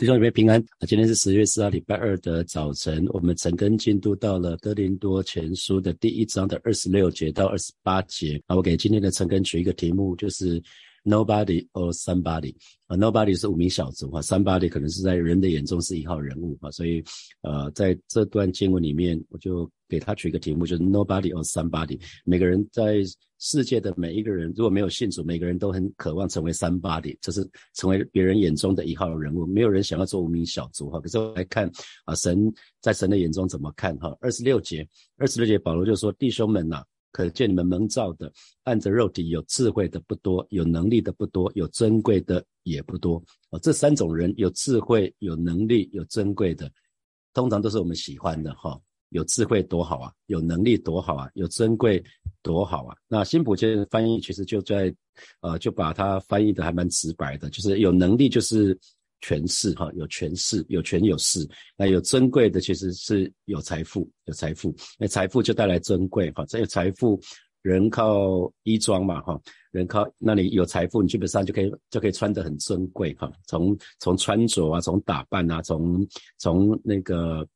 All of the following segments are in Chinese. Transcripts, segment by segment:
弟兄姊妹平安！今天是十月四号，礼拜二的早晨，我们陈根进度到了哥林多前书的第一章的二十六节到二十八节啊。我给今天的陈根取一个题目，就是 Nobody or Somebody 啊。Nobody 是无名小卒啊，Somebody 可能是在人的眼中是一号人物啊。所以呃，在这段经文里面，我就给他取一个题目，就是 Nobody or Somebody。每个人在世界的每一个人，如果没有信主，每个人都很渴望成为三八的，就是成为别人眼中的一号人物。没有人想要做无名小卒哈。可是我来看啊，神在神的眼中怎么看哈？二十六节，二十六节，保罗就说：“弟兄们呐，可见你们蒙召的，按着肉体有智慧的不多，有能力的不多，有珍贵的也不多啊。这三种人，有智慧、有能力、有珍贵的，通常都是我们喜欢的哈。”有智慧多好啊，有能力多好啊，有珍贵多好啊。那辛普的翻译其实就在，呃，就把它翻译的还蛮直白的，就是有能力就是权势哈，有权势，有权有势。那有珍贵的其实是有财富，有财富，那财富就带来珍贵哈。这有财富，人靠衣装嘛哈，人靠那你有财富，你基本上就可以就可以穿得很珍贵哈。从从穿着啊，从打扮啊，从从那个。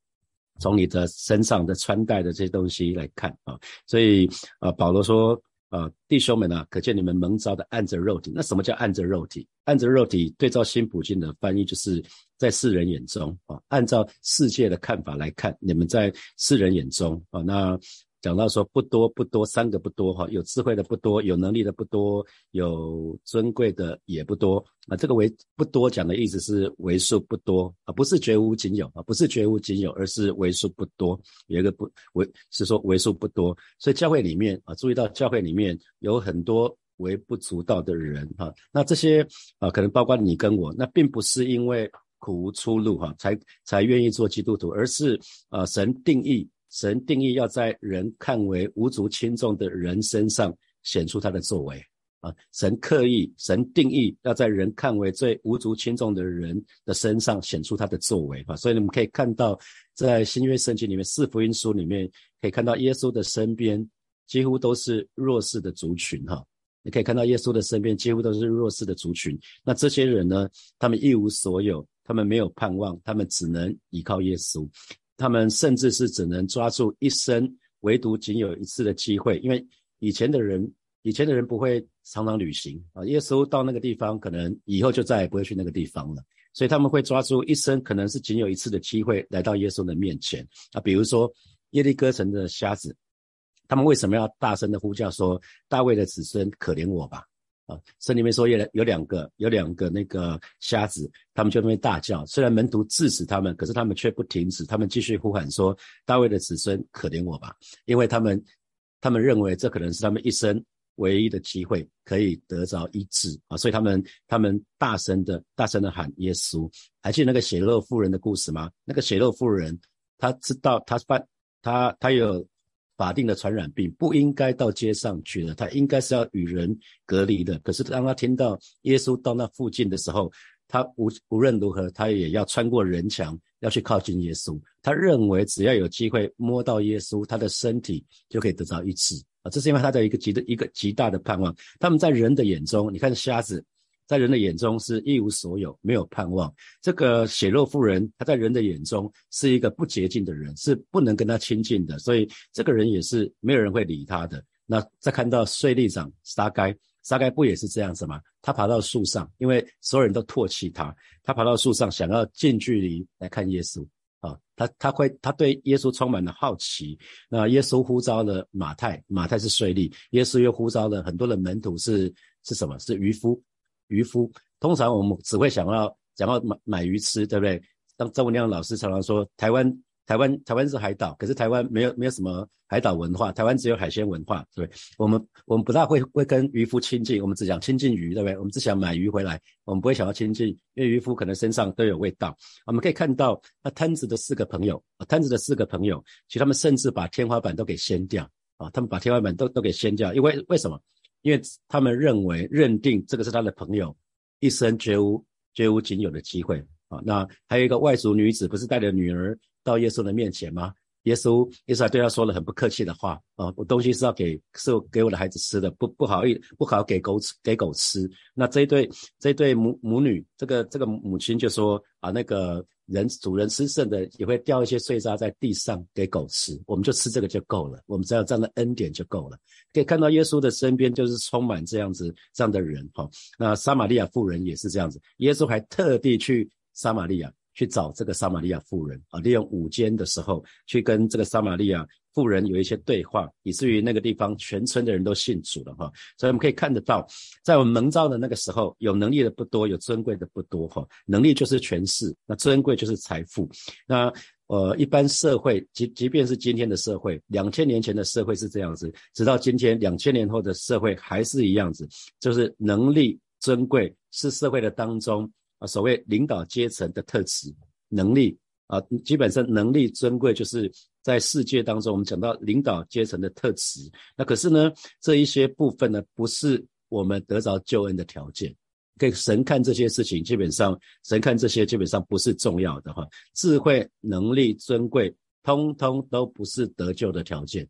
从你的身上的穿戴的这些东西来看啊，所以啊，保罗说啊，弟兄们啊，可见你们蒙召的按着肉体。那什么叫按着肉体？按着肉体对照新普京的翻译，就是在世人眼中啊，按照世界的看法来看，你们在世人眼中啊，那。讲到说不多不多，三个不多哈，有智慧的不多，有能力的不多，有尊贵的也不多啊。这个为不多讲的意思是为数不多啊，不是绝无仅有啊，不是绝无仅有，而是为数不多。有一个不为是说为数不多，所以教会里面啊，注意到教会里面有很多微不足道的人哈。那这些啊，可能包括你跟我，那并不是因为苦无出路哈，才才愿意做基督徒，而是啊，神定义。神定义要在人看为无足轻重的人身上显出他的作为啊！神刻意，神定义要在人看为最无足轻重的人的身上显出他的作为啊！所以你们可以看到，在新约圣经里面四福音书里面，可以看到耶稣的身边几乎都是弱势的族群哈！你可以看到耶稣的身边几乎都是弱势的族群。那这些人呢？他们一无所有，他们没有盼望，他们只能依靠耶稣。他们甚至是只能抓住一生唯独仅有一次的机会，因为以前的人，以前的人不会常常旅行啊。耶稣到那个地方，可能以后就再也不会去那个地方了，所以他们会抓住一生可能是仅有一次的机会，来到耶稣的面前啊。比如说耶利哥城的瞎子，他们为什么要大声的呼叫说：“大卫的子孙，可怜我吧！”啊，圣里面说有有两个有两个那个瞎子，他们就那边大叫。虽然门徒制止他们，可是他们却不停止，他们继续呼喊说：“大卫的子孙，可怜我吧！”因为他们他们认为这可能是他们一生唯一的机会，可以得着医治啊，所以他们他们大声的大声的喊耶稣。还记得那个血肉妇人的故事吗？那个血肉妇人，她知道她犯她她有。法定的传染病不应该到街上去的，他应该是要与人隔离的。可是当他听到耶稣到那附近的时候，他无无论如何，他也要穿过人墙，要去靠近耶稣。他认为只要有机会摸到耶稣，他的身体就可以得到医治啊！这是因为他的一个极的一个极大的盼望。他们在人的眼中，你看瞎子。在人的眼中是一无所有，没有盼望。这个血肉妇人，她在人的眼中是一个不洁净的人，是不能跟他亲近的，所以这个人也是没有人会理他的。那再看到税吏长撒该，撒该不也是这样子吗？他爬到树上，因为所有人都唾弃他，他爬到树上想要近距离来看耶稣啊，他他会他对耶稣充满了好奇。那耶稣呼召了马太，马太是税吏，耶稣又呼召了很多的门徒，是是什么？是渔夫。渔夫通常我们只会想要想要买买鱼吃，对不对？像张文亮老师常常说，台湾台湾台湾是海岛，可是台湾没有没有什么海岛文化，台湾只有海鲜文化，对对？我们我们不大会会跟渔夫亲近，我们只想亲近鱼，对不对？我们只想买鱼回来，我们不会想要亲近，因为渔夫可能身上都有味道。我们可以看到那摊子的四个朋友，摊子的四个朋友，其实他们甚至把天花板都给掀掉啊，他们把天花板都都给掀掉，因为为什么？因为他们认为认定这个是他的朋友一生绝无绝无仅有的机会啊。那还有一个外族女子，不是带着女儿到耶稣的面前吗？耶稣，耶稣还对他说了很不客气的话啊，我东西是要给是给我的孩子吃的，不不好意不好给狗吃给狗吃。那这一对这一对母母女，这个这个母亲就说啊，那个人主人吃剩的也会掉一些碎渣在地上给狗吃，我们就吃这个就够了，我们只要这样的恩典就够了。可以看到耶稣的身边就是充满这样子这样的人哈。那撒玛利亚妇人也是这样子，耶稣还特地去撒玛利亚。去找这个撒玛利亚妇人啊，利用午间的时候去跟这个撒玛利亚妇人有一些对话，以至于那个地方全村的人都信主了哈。所以我们可以看得到，在我们蒙召的那个时候，有能力的不多，有尊贵的不多哈。能力就是权势，那尊贵就是财富。那呃，一般社会即即便是今天的社会，两千年前的社会是这样子，直到今天两千年后的社会还是一样子，就是能力尊贵是社会的当中。所谓领导阶层的特质、能力啊，基本上能力尊贵，就是在世界当中，我们讲到领导阶层的特质。那可是呢，这一些部分呢，不是我们得着救恩的条件。给神看这些事情，基本上神看这些基本上不是重要的哈。智慧、能力、尊贵，通通都不是得救的条件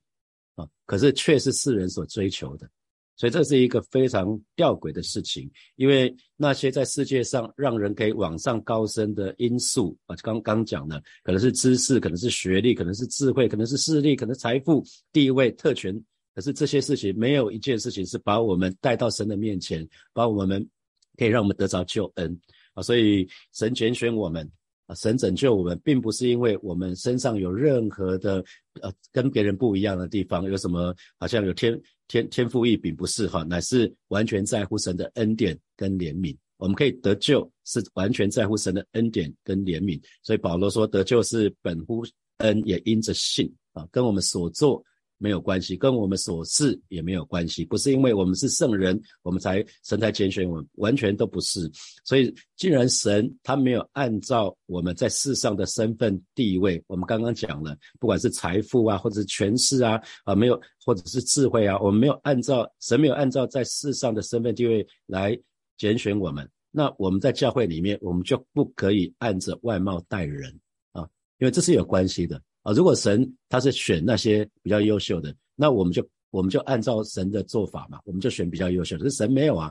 啊。可是却是世人所追求的。所以这是一个非常吊诡的事情，因为那些在世界上让人可以往上高升的因素啊，刚刚讲的，可能是知识，可能是学历，可能是智慧，可能是势力，可能财富、地位、特权。可是这些事情没有一件事情是把我们带到神的面前，把我们可以让我们得着救恩啊。所以神拣选我们。啊，神拯救我们，并不是因为我们身上有任何的呃跟别人不一样的地方，有什么好像有天天天赋异禀，不是哈，乃是完全在乎神的恩典跟怜悯。我们可以得救，是完全在乎神的恩典跟怜悯。所以保罗说，得救是本乎恩，也因着信啊，跟我们所做。没有关系，跟我们所事也没有关系，不是因为我们是圣人，我们才神才拣选我们，完全都不是。所以，既然神他没有按照我们在世上的身份地位，我们刚刚讲了，不管是财富啊，或者是权势啊，啊，没有，或者是智慧啊，我们没有按照神没有按照在世上的身份地位来拣选我们，那我们在教会里面，我们就不可以按着外貌待人啊，因为这是有关系的。啊，如果神他是选那些比较优秀的，那我们就我们就按照神的做法嘛，我们就选比较优秀的。可是神没有啊，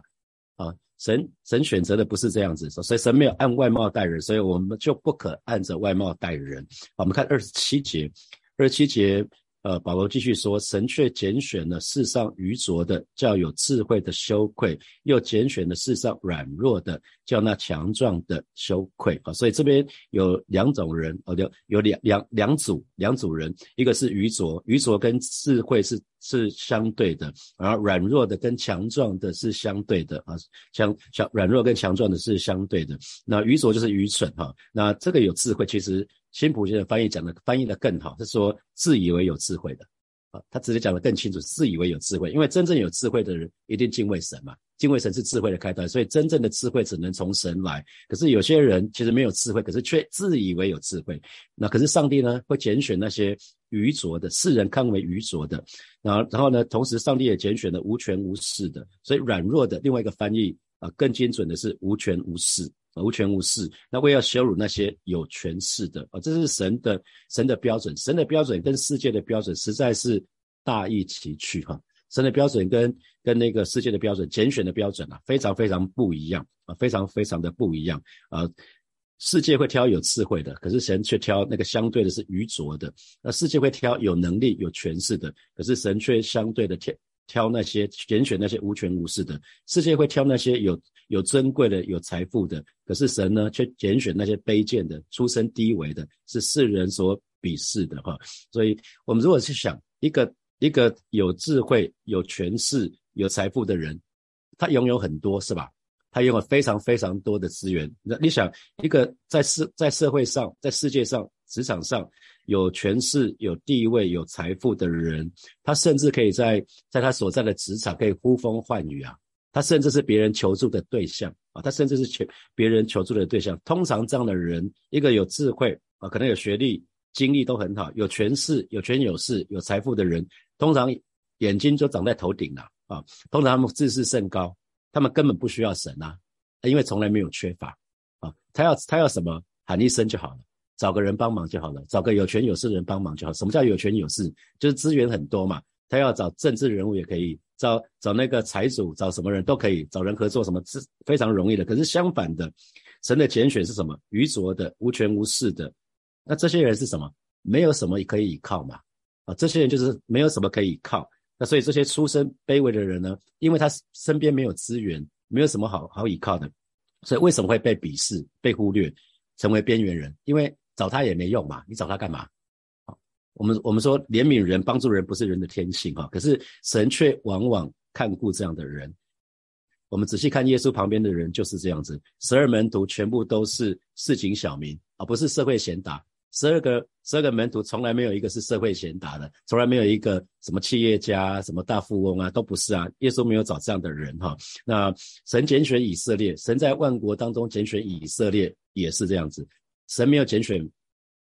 啊，神神选择的不是这样子，所以神没有按外貌待人，所以我们就不可按着外貌待人。我们看二十七节，二十七节。呃，保罗继续说，神却拣选了世上愚拙的，叫有智慧的羞愧；又拣选了世上软弱的，叫那强壮的羞愧。啊，所以这边有两种人，哦，有有两两两组两组人，一个是愚拙，愚拙跟智慧是是相对的，而软弱的跟强壮的是相对的啊，相相软弱跟强壮的是相对的。那愚拙就是愚蠢哈，那这个有智慧其实。新普先生翻译讲的翻译的更好，是说自以为有智慧的，啊，他直接讲的更清楚，自以为有智慧，因为真正有智慧的人一定敬畏神嘛，敬畏神是智慧的开端，所以真正的智慧只能从神来。可是有些人其实没有智慧，可是却自以为有智慧，那可是上帝呢会拣选那些愚拙的，世人看为愚拙的，然后然后呢，同时上帝也拣选了无权无势的，所以软弱的另外一个翻译啊更精准的是无权无势。无权无势，那为要羞辱那些有权势的啊，这是神的神的标准，神的标准跟世界的标准实在是大异其趣哈。神的标准跟跟那个世界的标准、拣选的标准啊，非常非常不一样啊，非常非常的不一样啊。世界会挑有智慧的，可是神却挑那个相对的是愚拙的。那世界会挑有能力、有权势的，可是神却相对的挑。挑那些拣选那些无权无势的，世界会挑那些有有尊贵的、有财富的，可是神呢，却拣选那些卑贱的、出身低微的，是世人所鄙视的哈。所以，我们如果去想一个一个有智慧、有权势、有财富的人，他拥有很多是吧？他拥有非常非常多的资源。那你想，一个在社在社会上、在世界上、职场上。有权势、有地位、有财富的人，他甚至可以在在他所在的职场可以呼风唤雨啊！他甚至是别人求助的对象啊！他甚至是求别人求助的对象。通常这样的人，一个有智慧啊，可能有学历、经历都很好，有权势、有权有势、有财富的人，通常眼睛就长在头顶了啊！通常他们自视甚高，他们根本不需要神啊，因为从来没有缺乏啊！他要他要什么，喊一声就好了。找个人帮忙就好了，找个有权有势的人帮忙就好。什么叫有权有势？就是资源很多嘛。他要找政治人物也可以，找找那个财主，找什么人都可以，找人合作什么是非常容易的。可是相反的，神的拣选是什么？愚拙的、无权无势的。那这些人是什么？没有什么可以依靠嘛？啊，这些人就是没有什么可以靠。那所以这些出身卑微的人呢，因为他身边没有资源，没有什么好好依靠的，所以为什么会被鄙视、被忽略，成为边缘人？因为找他也没用嘛，你找他干嘛？我们我们说怜悯人、帮助人不是人的天性哈，可是神却往往看顾这样的人。我们仔细看耶稣旁边的人就是这样子，十二门徒全部都是市井小民而不是社会贤达。十二个十二个门徒从来没有一个是社会贤达的，从来没有一个什么企业家、什么大富翁啊，都不是啊。耶稣没有找这样的人哈。那神拣选以色列，神在万国当中拣选以色列也是这样子。神没有拣选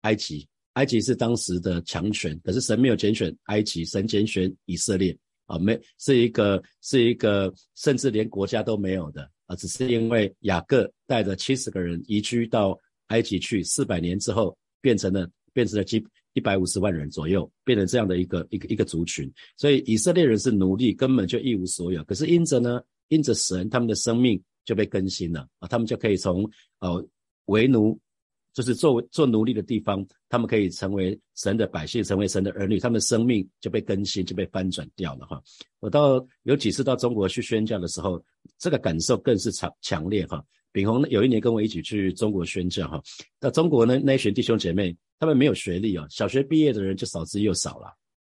埃及，埃及是当时的强权，可是神没有拣选埃及，神拣选以色列啊，没是一个是一个甚至连国家都没有的啊，只是因为雅各带着七十个人移居到埃及去，四百年之后。变成了变成了几一百五十万人左右，变成这样的一个一个一个族群。所以以色列人是奴隶，根本就一无所有。可是因着呢，因着神，他们的生命就被更新了啊，他们就可以从呃为奴，就是做做奴隶的地方，他们可以成为神的百姓，成为神的儿女，他们的生命就被更新，就被翻转掉了哈。我到有几次到中国去宣教的时候，这个感受更是强强烈哈。炳宏有一年跟我一起去中国宣教哈，那中国呢那一群弟兄姐妹，他们没有学历啊，小学毕业的人就少之又少了，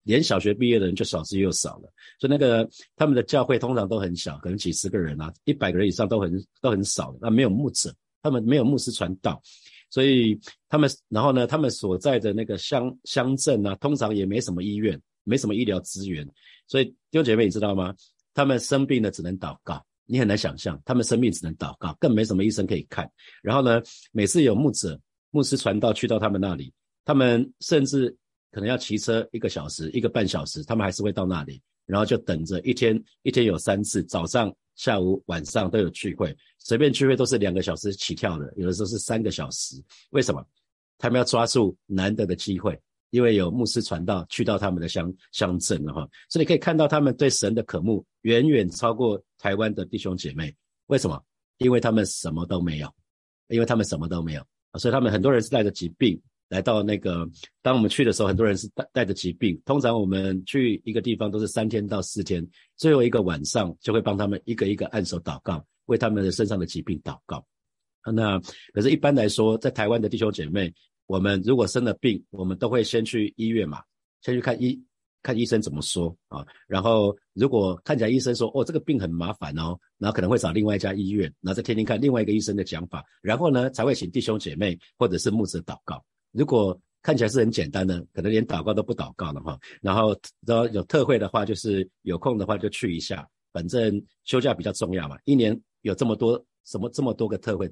连小学毕业的人就少之又少了，所以那个他们的教会通常都很小，可能几十个人啊，一百个人以上都很都很少的，那没有牧者，他们没有牧师传道，所以他们然后呢，他们所在的那个乡乡镇啊，通常也没什么医院，没什么医疗资源，所以弟兄姐妹你知道吗？他们生病了只能祷告。你很难想象，他们生病只能祷告，更没什么医生可以看。然后呢，每次有牧者、牧师传道去到他们那里，他们甚至可能要骑车一个小时、一个半小时，他们还是会到那里，然后就等着一天一天有三次，早上、下午、晚上都有聚会，随便聚会都是两个小时起跳的，有的时候是三个小时。为什么？他们要抓住难得的机会。因为有牧师传道去到他们的乡乡镇了哈，所以你可以看到他们对神的渴慕远远超过台湾的弟兄姐妹。为什么？因为他们什么都没有，因为他们什么都没有所以他们很多人是带着疾病来到那个。当我们去的时候，很多人是带带着疾病。通常我们去一个地方都是三天到四天，最后一个晚上就会帮他们一个一个按手祷告，为他们的身上的疾病祷告。那可是，一般来说，在台湾的弟兄姐妹。我们如果生了病，我们都会先去医院嘛，先去看医，看医生怎么说啊。然后如果看起来医生说，哦，这个病很麻烦哦，然后可能会找另外一家医院，然后再听听看另外一个医生的讲法，然后呢才会请弟兄姐妹或者是牧师祷告。如果看起来是很简单的，可能连祷告都不祷告了哈。然后然后有特会的话，就是有空的话就去一下，反正休假比较重要嘛。一年有这么多什么这么多个特会。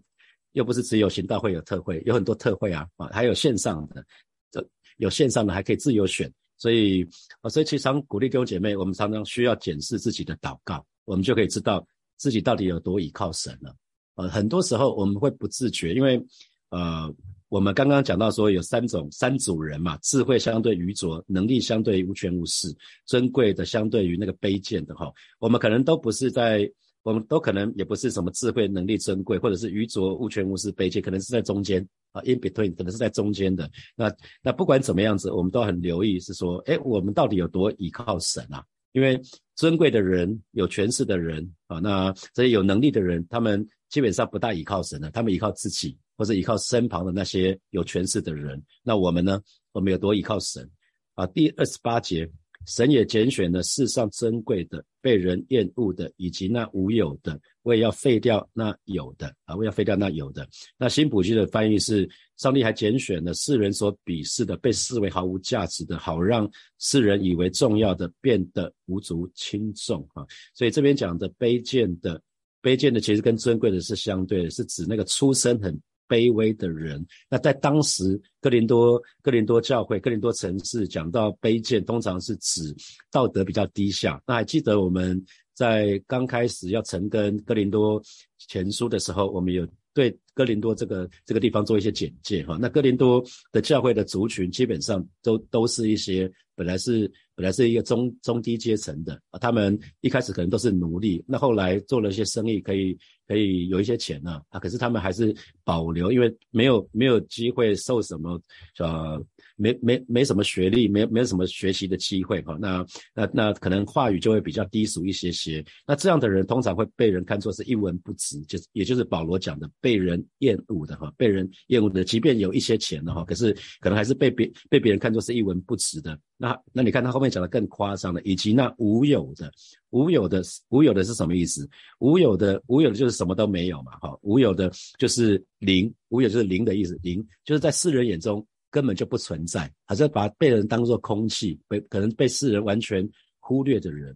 又不是只有行道会有特会，有很多特会啊啊，还有线上的，这有线上的还可以自由选，所以啊，所以其实常鼓励弟兄姐妹，我们常常需要检视自己的祷告，我们就可以知道自己到底有多倚靠神了。呃，很多时候我们会不自觉，因为呃，我们刚刚讲到说有三种三组人嘛，智慧相对愚拙，能力相对无权无势，尊贵的相对于那个卑贱的哈，我们可能都不是在。我们都可能也不是什么智慧能力珍贵，或者是愚拙无权无势卑贱，可能是在中间啊，in between，可能是在中间的。那那不管怎么样子，我们都很留意，是说，哎，我们到底有多依靠神啊？因为尊贵的人、有权势的人啊，那这些有能力的人，他们基本上不大依靠神的，他们依靠自己，或者依靠身旁的那些有权势的人。那我们呢？我们有多依靠神啊？第二十八节。神也拣选了世上珍贵的、被人厌恶的，以及那无有的，为要废掉那有的啊，为要废掉那有的。那新普句的翻译是：上帝还拣选了世人所鄙视的、被视为毫无价值的，好让世人以为重要的变得无足轻重啊。所以这边讲的卑贱的、卑贱的，其实跟尊贵的是相对的，是指那个出身很。卑微的人，那在当时哥林多哥林多教会哥林多城市讲到卑贱，通常是指道德比较低下。那还记得我们在刚开始要成跟哥林多前书的时候，我们有对哥林多这个这个地方做一些简介哈。那哥林多的教会的族群基本上都都是一些本来是本来是一个中中低阶层的啊，他们一开始可能都是奴隶，那后来做了一些生意，可以可以有一些钱呢啊，可是他们还是保留，因为没有没有机会受什么呃。没没没什么学历，没没有什么学习的机会哈，那那那可能话语就会比较低俗一些些。那这样的人通常会被人看作是一文不值，就是也就是保罗讲的被人厌恶的哈，被人厌恶的，即便有一些钱的哈，可是可能还是被别被别人看作是一文不值的。那那你看他后面讲的更夸张的，以及那无有的，无有的无有的是什么意思？无有的无有的就是什么都没有嘛哈，无有的就是零，无有就是零的意思，零就是在世人眼中。根本就不存在，好像把被人当作空气，被可能被世人完全忽略的人。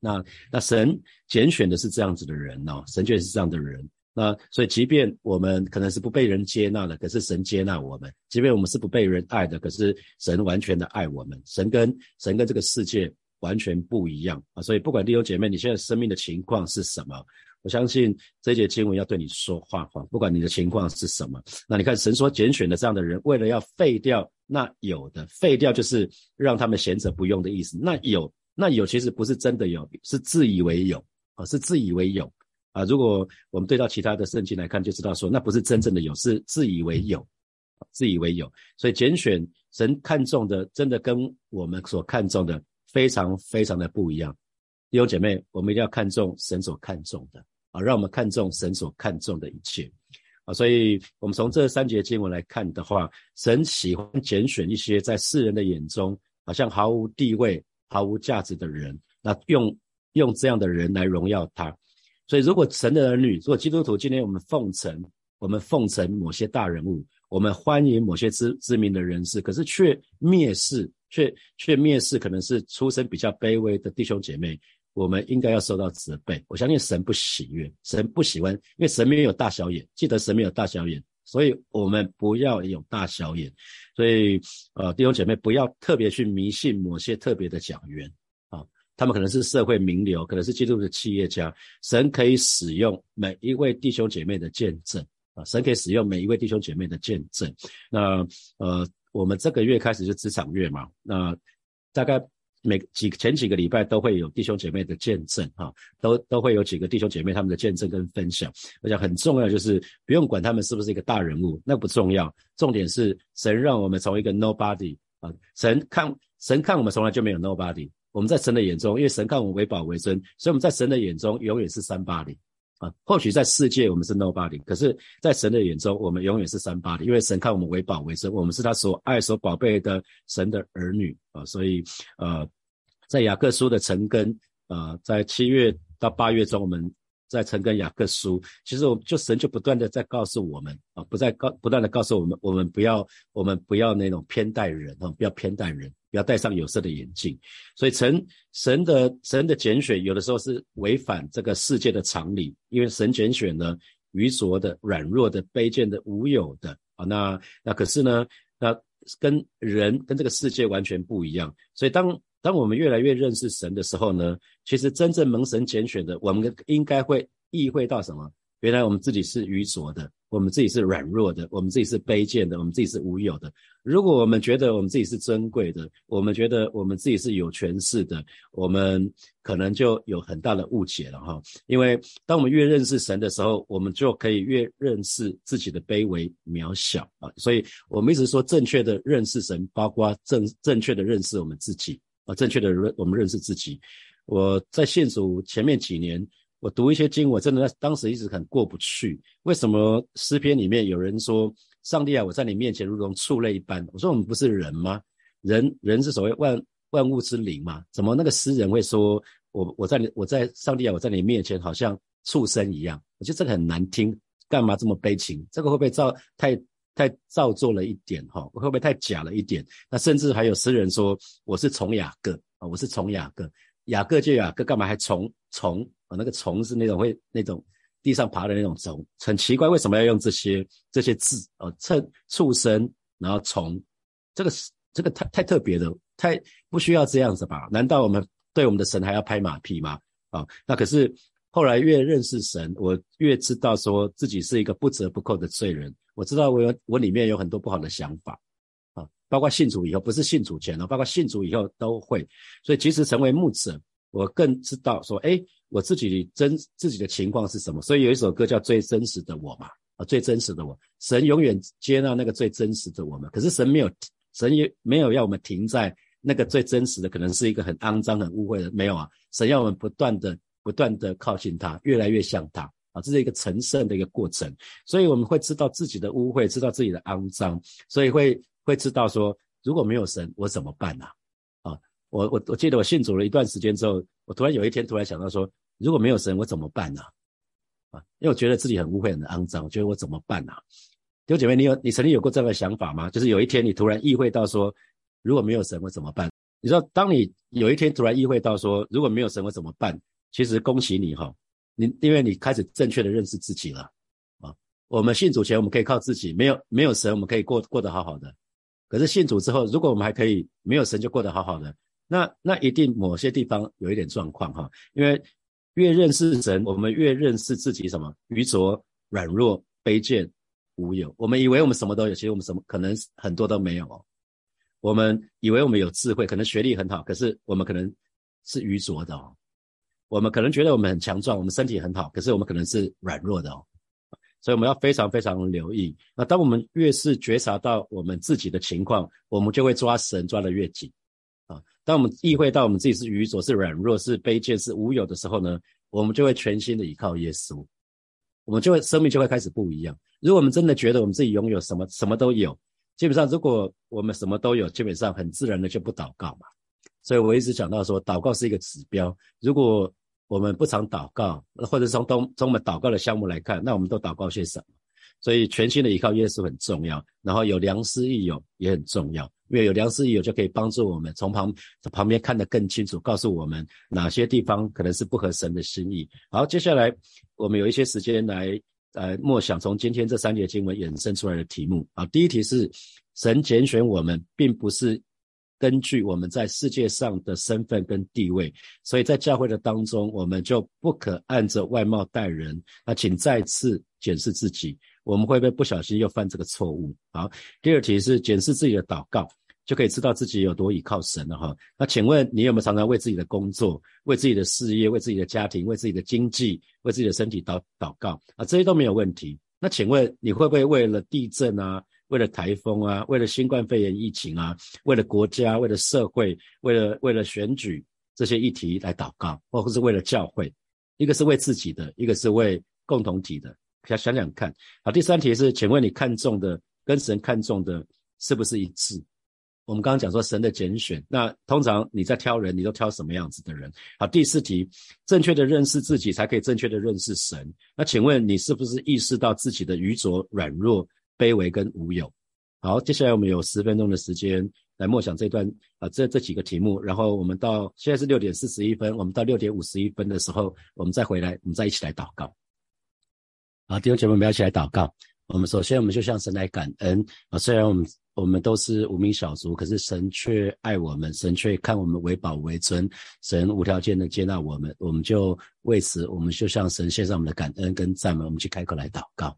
那那神拣选的是这样子的人哦，神就是这样的人。那所以，即便我们可能是不被人接纳的，可是神接纳我们；即便我们是不被人爱的，可是神完全的爱我们。神跟神跟这个世界完全不一样啊！所以，不管弟兄姐妹，你现在生命的情况是什么？我相信这节经文要对你说话哈，不管你的情况是什么。那你看，神说拣选的这样的人，为了要废掉那有的，废掉就是让他们闲着不用的意思。那有，那有其实不是真的有，是自以为有啊，是自以为有啊。如果我们对照其他的圣经来看，就知道说那不是真正的有，是自以为有，自以为有。所以拣选神看重的，真的跟我们所看重的非常非常的不一样。弟兄姐妹，我们一定要看重神所看重的。啊，让我们看重神所看重的一切，啊，所以我们从这三节经文来看的话，神喜欢拣选一些在世人的眼中好像毫无地位、毫无价值的人，那用用这样的人来荣耀他。所以，如果神的儿女，如果基督徒今天我们奉承，我们奉承某些大人物，我们欢迎某些知知名的人士，可是却蔑视，却却蔑视可能是出身比较卑微的弟兄姐妹。我们应该要受到责备。我相信神不喜悦，神不喜欢，因为神没有大小眼。记得神没有大小眼，所以我们不要有大小眼。所以，呃，弟兄姐妹，不要特别去迷信某些特别的讲员啊，他们可能是社会名流，可能是基督的企业家。神可以使用每一位弟兄姐妹的见证啊，神可以使用每一位弟兄姐妹的见证。那，呃，我们这个月开始就职场月嘛，那大概。每几前几个礼拜都会有弟兄姐妹的见证，哈，都都会有几个弟兄姐妹他们的见证跟分享。我想很重要就是不用管他们是不是一个大人物，那不重要，重点是神让我们从一个 nobody 啊，神看神看我们从来就没有 nobody，我们在神的眼中，因为神看我们为宝为尊，所以我们在神的眼中永远是三八零。啊，或许在世界我们是 nobody，可是，在神的眼中，我们永远是三八的，因为神看我们为宝为尊，我们是他所爱所宝贝的神的儿女啊，所以，呃，在雅各书的成根，呃，在七月到八月中，我们在成根雅各书，其实我们就神就不断的在告诉我们啊，不再告不断的告诉我们，我们不要我们不要那种偏待人啊，不要偏待人。要戴上有色的眼镜，所以神神的神的拣选有的时候是违反这个世界的常理，因为神拣选呢愚拙的、软弱的、卑贱的、无有的啊，那那可是呢，那跟人跟这个世界完全不一样。所以当当我们越来越认识神的时候呢，其实真正蒙神拣选的，我们应该会意会到什么？原来我们自己是愚拙的。我们自己是软弱的，我们自己是卑贱的，我们自己是无有的。如果我们觉得我们自己是珍贵的，我们觉得我们自己是有权势的，我们可能就有很大的误解了哈。因为当我们越认识神的时候，我们就可以越认识自己的卑微渺小啊。所以我们一直说，正确的认识神，包括正正确的认识我们自己啊，正确的认我们认识自己。我在信主前面几年。我读一些经，我真的在当时一直很过不去。为什么诗篇里面有人说：“上帝啊，我在你面前如同畜类一般。”我说：“我们不是人吗？人人是所谓万万物之灵嘛？怎么那个诗人会说我我在你我在上帝啊，我在你面前好像畜生一样？我觉得这个很难听，干嘛这么悲情？这个会不会造太太造作了一点？哈，会不会太假了一点？那甚至还有诗人说我是从雅各啊，我是从雅各，雅各就雅各，干嘛还虫虫啊？那个虫是那种会那种地上爬的那种虫，很奇怪，为什么要用这些这些字？哦，称畜生，然后虫，这个是这个太太特别的，太不需要这样子吧？难道我们对我们的神还要拍马屁吗？啊，那可是后来越认识神，我越知道说自己是一个不折不扣的罪人。我知道我有我里面有很多不好的想法，包括信主以后，不是信主前哦，包括信主以后都会。所以其实成为牧者，我更知道说，哎，我自己真自己的情况是什么。所以有一首歌叫《最真实的我》嘛，啊，最真实的我，神永远接纳那个最真实的我们。可是神没有，神也没有要我们停在那个最真实的，可能是一个很肮脏、很污秽的，没有啊。神要我们不断的、不断的靠近他，越来越像他。啊，这是一个成圣的一个过程，所以我们会知道自己的污秽，知道自己的肮脏，所以会会知道说，如果没有神，我怎么办呢？啊，我我我记得我信主了一段时间之后，我突然有一天突然想到说，如果没有神，我怎么办呢？啊，因为我觉得自己很污秽、很肮脏，我觉得我怎么办呢？弟兄姐妹，你有你曾经有过这样的想法吗？就是有一天你突然意会到说，如果没有神，我怎么办？你知道，当你有一天突然意会到说，如果没有神，我怎么办？其实恭喜你哈。你因为你开始正确的认识自己了啊！我们信主前我们可以靠自己，没有没有神我们可以过过得好好的。可是信主之后，如果我们还可以没有神就过得好好的，那那一定某些地方有一点状况哈。因为越认识神，我们越认识自己什么愚拙、软弱、卑贱、无有。我们以为我们什么都有，其实我们什么可能很多都没有哦。我们以为我们有智慧，可能学历很好，可是我们可能是愚拙的哦。我们可能觉得我们很强壮，我们身体很好，可是我们可能是软弱的哦，所以我们要非常非常留意。那当我们越是觉察到我们自己的情况，我们就会抓神抓得越紧啊。当我们意会到我们自己是愚拙、是软弱、是卑贱、是无有的时候呢，我们就会全心的依靠耶稣，我们就会生命就会开始不一样。如果我们真的觉得我们自己拥有什么什么都有，基本上如果我们什么都有，基本上很自然的就不祷告嘛。所以我一直讲到说，祷告是一个指标，如果我们不常祷告，或者从从从我们祷告的项目来看，那我们都祷告些什么？所以全新的依靠耶稣很重要，然后有良师益友也很重要，因为有良师益友就可以帮助我们从旁旁边看得更清楚，告诉我们哪些地方可能是不合神的心意。好，接下来我们有一些时间来呃默想从今天这三节经文衍生出来的题目。啊，第一题是神拣选我们，并不是。根据我们在世界上的身份跟地位，所以在教会的当中，我们就不可按着外貌待人。那请再次检视自己，我们会不会不小心又犯这个错误？好，第二题是检视自己的祷告，就可以知道自己有多倚靠神了哈。那请问你有没有常常为自己的工作、为自己的事业、为自己的家庭、为自己的经济、为自己的身体祷祷告啊？这些都没有问题。那请问你会不会为了地震啊？为了台风啊，为了新冠肺炎疫情啊，为了国家，为了社会，为了为了选举这些议题来祷告，或者是为了教会，一个是为自己的，一个是为共同体的，想想想看。好，第三题是，请问你看中的跟神看中的是不是一致？我们刚刚讲说神的拣选，那通常你在挑人，你都挑什么样子的人？好，第四题，正确的认识自己，才可以正确的认识神。那请问你是不是意识到自己的愚拙、软弱？卑微跟无有，好，接下来我们有十分钟的时间来默想这段啊，这这几个题目，然后我们到现在是六点四十一分，我们到六点五十一分的时候，我们再回来，我们再一起来祷告。好，弟兄姐妹们要，一起来祷告。我们首先，我们就向神来感恩啊，虽然我们我们都是无名小卒，可是神却爱我们，神却看我们为宝为尊，神无条件的接纳我们，我们就为此，我们就向神献上我们的感恩跟赞美，我们去开口来祷告。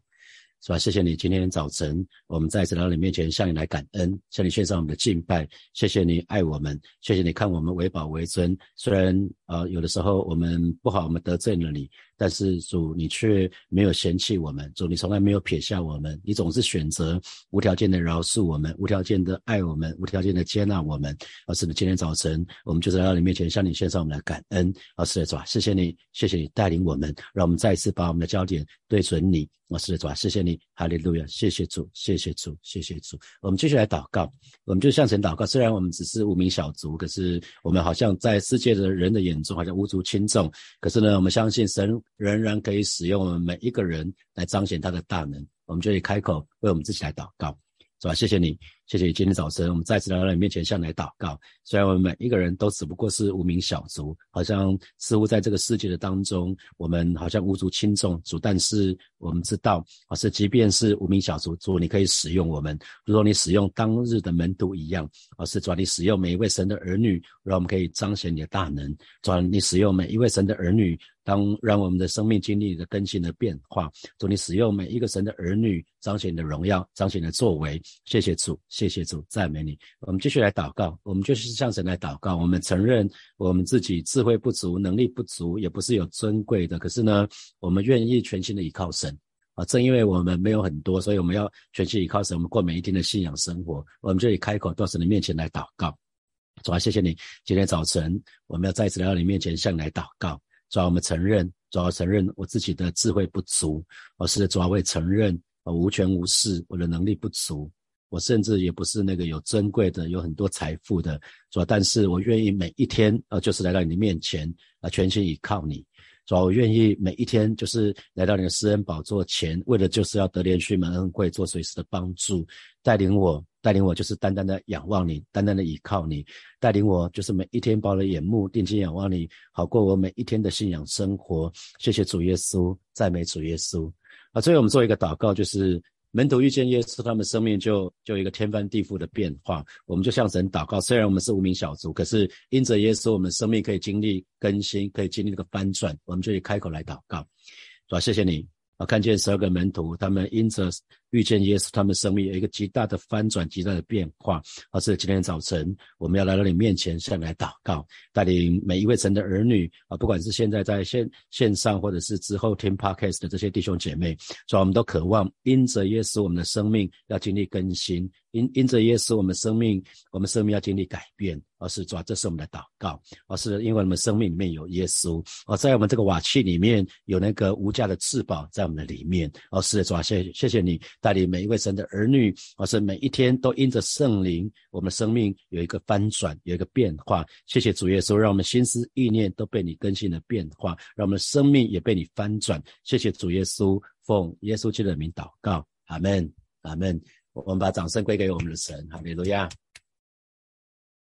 是吧？谢谢你今天早晨，我们在神到你面前向你来感恩，向你献上我们的敬拜。谢谢你爱我们，谢谢你看我们为宝为尊。虽然呃有的时候我们不好，我们得罪了你。但是主，你却没有嫌弃我们，主，你从来没有撇下我们，你总是选择无条件的饶恕我们，无条件的爱我们，无条件的接纳我们。而是呢，今天早晨，我们就是来到你面前向你献上我们的感恩。而是的，主啊，谢谢你，谢谢你带领我们，让我们再一次把我们的焦点对准你。而是的，主啊，谢谢你，哈利路亚，谢谢主，谢谢主，谢谢主。我们继续来祷告，我们就向神祷告。虽然我们只是无名小卒，可是我们好像在世界的人的眼中好像无足轻重。可是呢，我们相信神。仍然可以使用我们每一个人来彰显他的大能，我们就可以开口为我们自己来祷告，是吧？谢谢你，谢谢今天早晨我们再次来到你面前向你祷告。虽然我们每一个人都只不过是无名小卒，好像似乎在这个世界的当中，我们好像无足轻重。主，但是我们知道，啊，是即便是无名小卒，主你可以使用我们，如果你使用当日的门徒一样，啊，是主你使用每一位神的儿女，让我们可以彰显你的大能。主你使用每一位神的儿女。当让我们的生命经历的更新的变化，主你使用每一个神的儿女彰显你的荣耀，彰显你的作为。谢谢主，谢谢主，赞美你。我们继续来祷告，我们就是向神来祷告。我们承认我们自己智慧不足，能力不足，也不是有尊贵的。可是呢，我们愿意全心的依靠神啊！正因为我们没有很多，所以我们要全心依靠神，我们过每一天的信仰生活。我们就以开口到神的面前来祷告。主啊，谢谢你，今天早晨我们要再次来到你面前向你来祷告。主要我们承认，主要承认我自己的智慧不足，我是主要会承认我无权无势，我的能力不足，我甚至也不是那个有珍贵的、有很多财富的，主要但是我愿意每一天，呃，就是来到你的面前，啊，全心依靠你。主要我愿意每一天就是来到你的施恩宝座前，为了就是要得连续门恩惠，做随时的帮助，带领我，带领我就是单单的仰望你，单单的依靠你，带领我就是每一天把我的眼目定睛仰望你，好过我每一天的信仰生活。谢谢主耶稣，赞美主耶稣。啊，最后我们做一个祷告，就是。门徒遇见耶稣，他们生命就就一个天翻地覆的变化。我们就向神祷告，虽然我们是无名小卒，可是因着耶稣，我们生命可以经历更新，可以经历这个翻转。我们就以开口来祷告，是吧？谢谢你。我，看见十二个门徒，他们因着遇见耶稣，他们生命有一个极大的翻转，极大的变化。而是今天早晨，我们要来到你面前，向来祷告，带领每一位神的儿女啊，不管是现在在线线上，或者是之后听 podcast 的这些弟兄姐妹，所以我们都渴望因着耶稣，我们的生命要经历更新。因因着耶稣，我们生命，我们生命要经历改变，而是主，这是我们的祷告，而是因为我们生命里面有耶稣，而在我们这个瓦器里面有那个无价的至宝在我们的里面，而是主，谢谢谢你带领每一位神的儿女，或是每一天都因着圣灵，我们生命有一个翻转，有一个变化。谢谢主耶稣，让我们心思意念都被你更新的变化，让我们生命也被你翻转。谢谢主耶稣，奉耶稣基督的名祷告，阿门，阿门。我们把掌声归给我们的神，哈利路亚！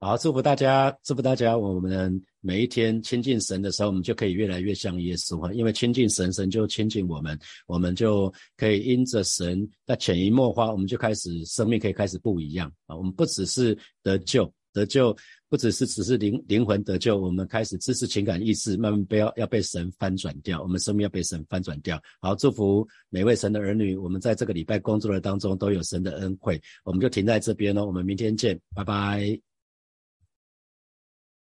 好，祝福大家，祝福大家。我们每一天亲近神的时候，我们就可以越来越像耶稣，因为亲近神，神就亲近我们，我们就可以因着神那潜移默化，我们就开始生命可以开始不一样啊。我们不只是得救。得救不只是只是灵灵魂得救，我们开始知识、情感、意识慢慢被要要被神翻转掉，我们生命要被神翻转掉。好，祝福每位神的儿女，我们在这个礼拜工作的当中都有神的恩惠。我们就停在这边喽，我们明天见，拜拜。